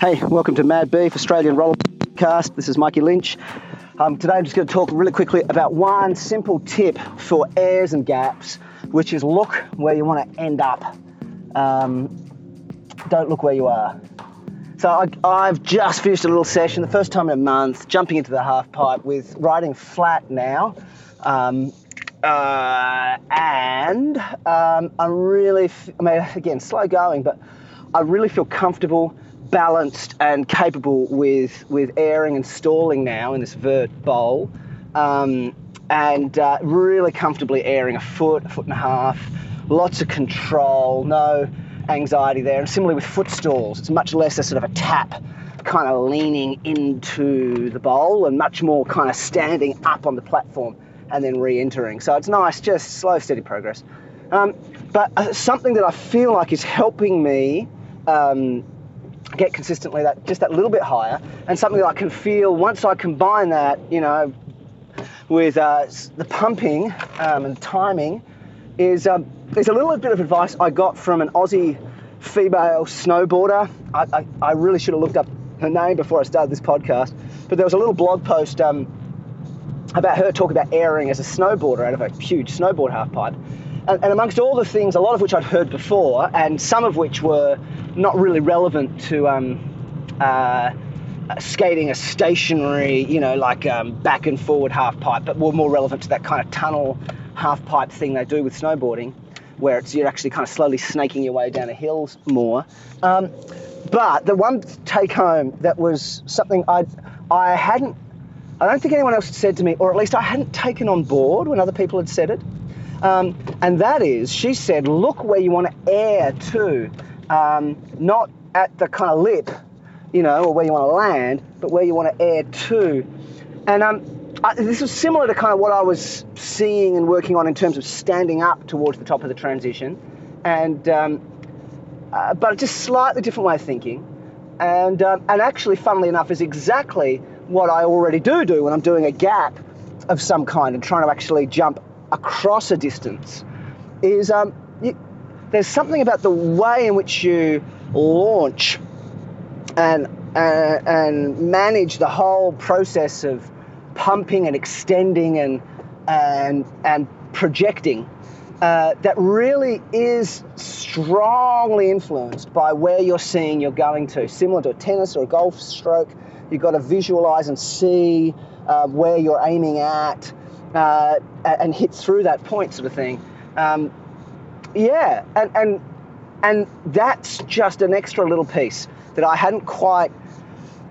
Hey, welcome to Mad Beef Australian Roller Podcast. This is Mikey Lynch. Um, today I'm just going to talk really quickly about one simple tip for airs and gaps, which is look where you want to end up. Um, don't look where you are. So I, have just finished a little session, the first time in a month, jumping into the half pipe with riding flat now. Um, uh, and um, I'm really, f- I mean, again, slow going, but I really feel comfortable balanced and capable with with airing and stalling now in this vert bowl, um, and uh, really comfortably airing a foot, a foot and a half. Lots of control, no anxiety there. And similarly with foot stalls, it's much less a sort of a tap, kind of leaning into the bowl, and much more kind of standing up on the platform and then re-entering. So it's nice, just slow, steady progress. Um, but uh, something that I feel like is helping me um, get consistently that just that little bit higher, and something that I can feel once I combine that, you know, with uh, the pumping um, and timing, is um, there's a little bit of advice I got from an Aussie female snowboarder. I, I, I, really should have looked up her name before I started this podcast, but there was a little blog post um, about her talking about airing as a snowboarder out of a huge snowboard half pipe. And, amongst all the things, a lot of which I'd heard before, and some of which were not really relevant to um, uh, skating a stationary, you know, like um, back and forward half pipe, but were more relevant to that kind of tunnel half pipe thing they do with snowboarding, where it's you're actually kind of slowly snaking your way down a hill more. Um, but the one take home that was something I I hadn't I don't think anyone else had said to me, or at least I hadn't taken on board when other people had said it. Um, and that is, she said, look where you want to air to um, not at the kind of lip, you know, or where you want to land, but where you want to air to. And um, I, this was similar to kind of what I was seeing and working on in terms of standing up towards the top of the transition, and um, uh, but just slightly different way of thinking. And um, and actually, funnily enough, is exactly what I already do do when I'm doing a gap of some kind and trying to actually jump across a distance. Is um, you, there's something about the way in which you launch and uh, and manage the whole process of pumping and extending and and and projecting uh, that really is strongly influenced by where you're seeing you're going to. Similar to a tennis or a golf stroke, you've got to visualize and see uh, where you're aiming at uh, and hit through that point, sort of thing. Um, yeah, and and and that's just an extra little piece that I hadn't quite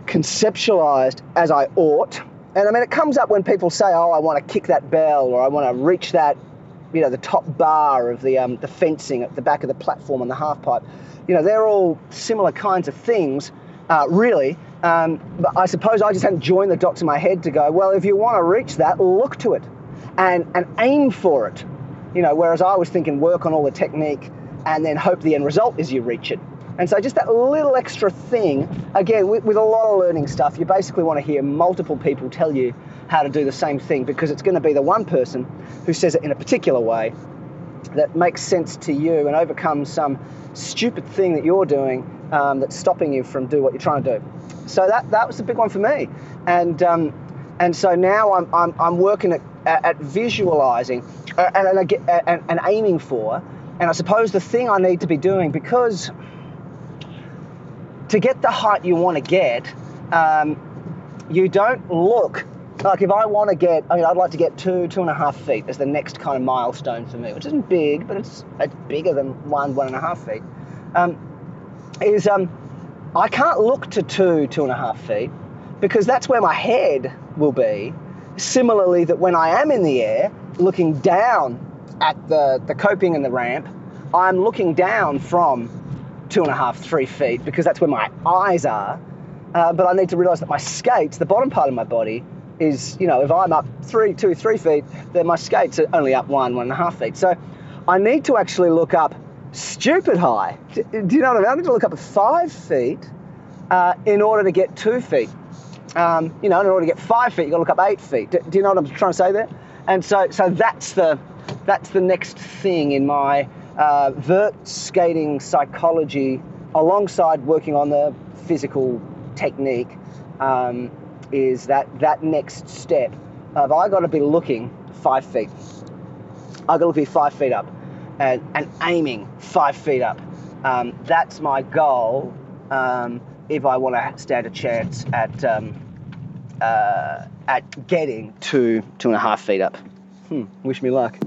conceptualized as I ought. And I mean, it comes up when people say, "Oh, I want to kick that bell," or "I want to reach that, you know, the top bar of the um, the fencing at the back of the platform on the half pipe." You know, they're all similar kinds of things, uh, really. Um, but I suppose I just hadn't joined the dots in my head to go, well, if you want to reach that, look to it and, and aim for it. You know, whereas I was thinking work on all the technique and then hope the end result is you reach it. And so just that little extra thing, again, with, with, a lot of learning stuff, you basically want to hear multiple people tell you how to do the same thing because it's going to be the one person who says it in a particular way that makes sense to you and overcomes some stupid thing that you're doing um, that's stopping you from doing what you're trying to do. So that, that was a big one for me. And, um, and so now I'm, I'm, I'm working at, at visualizing uh, and, and, and, and aiming for. And I suppose the thing I need to be doing because to get the height you want to get, um, you don't look like if I want to get, I mean, I'd like to get two, two and a half feet as the next kind of milestone for me, which isn't big, but it's, it's bigger than one, one and a half feet. Um, is um, I can't look to two, two and a half feet because that's where my head will be. Similarly, that when I am in the air, looking down at the, the coping and the ramp, I'm looking down from two and a half, three feet because that's where my eyes are. Uh, but I need to realize that my skates, the bottom part of my body, is, you know, if I'm up three, two, three feet, then my skates are only up one, one and a half feet. So I need to actually look up stupid high. Do, you know what I mean? I need to look up at five feet uh, in order to get two feet. Um, you know, in order to get five feet, you've got to look up eight feet. Do, do, you know what I'm trying to say there? And so, so that's the that's the next thing in my uh, vert skating psychology, alongside working on the physical technique um, is that that next step of I got to be looking five feet. I got to be five feet up and, and aiming five feet up. Um, that's my goal um, if I want to stand a chance at um, uh, at getting to two and a half feet up. Hmm, wish me luck.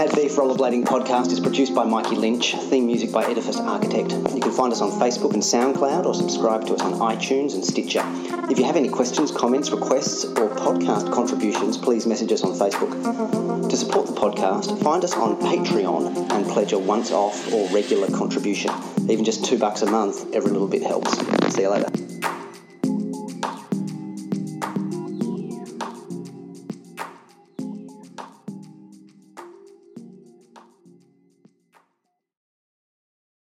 Mad Beef Rollerblading Podcast is produced by Mikey Lynch, theme music by Edifice Architect. You can find us on Facebook and SoundCloud or subscribe to us on iTunes and Stitcher. If you have any questions, comments, requests, or podcast contributions, please message us on Facebook. To support the podcast, find us on Patreon and pledge a once off or regular contribution. Even just two bucks a month, every little bit helps. See you later.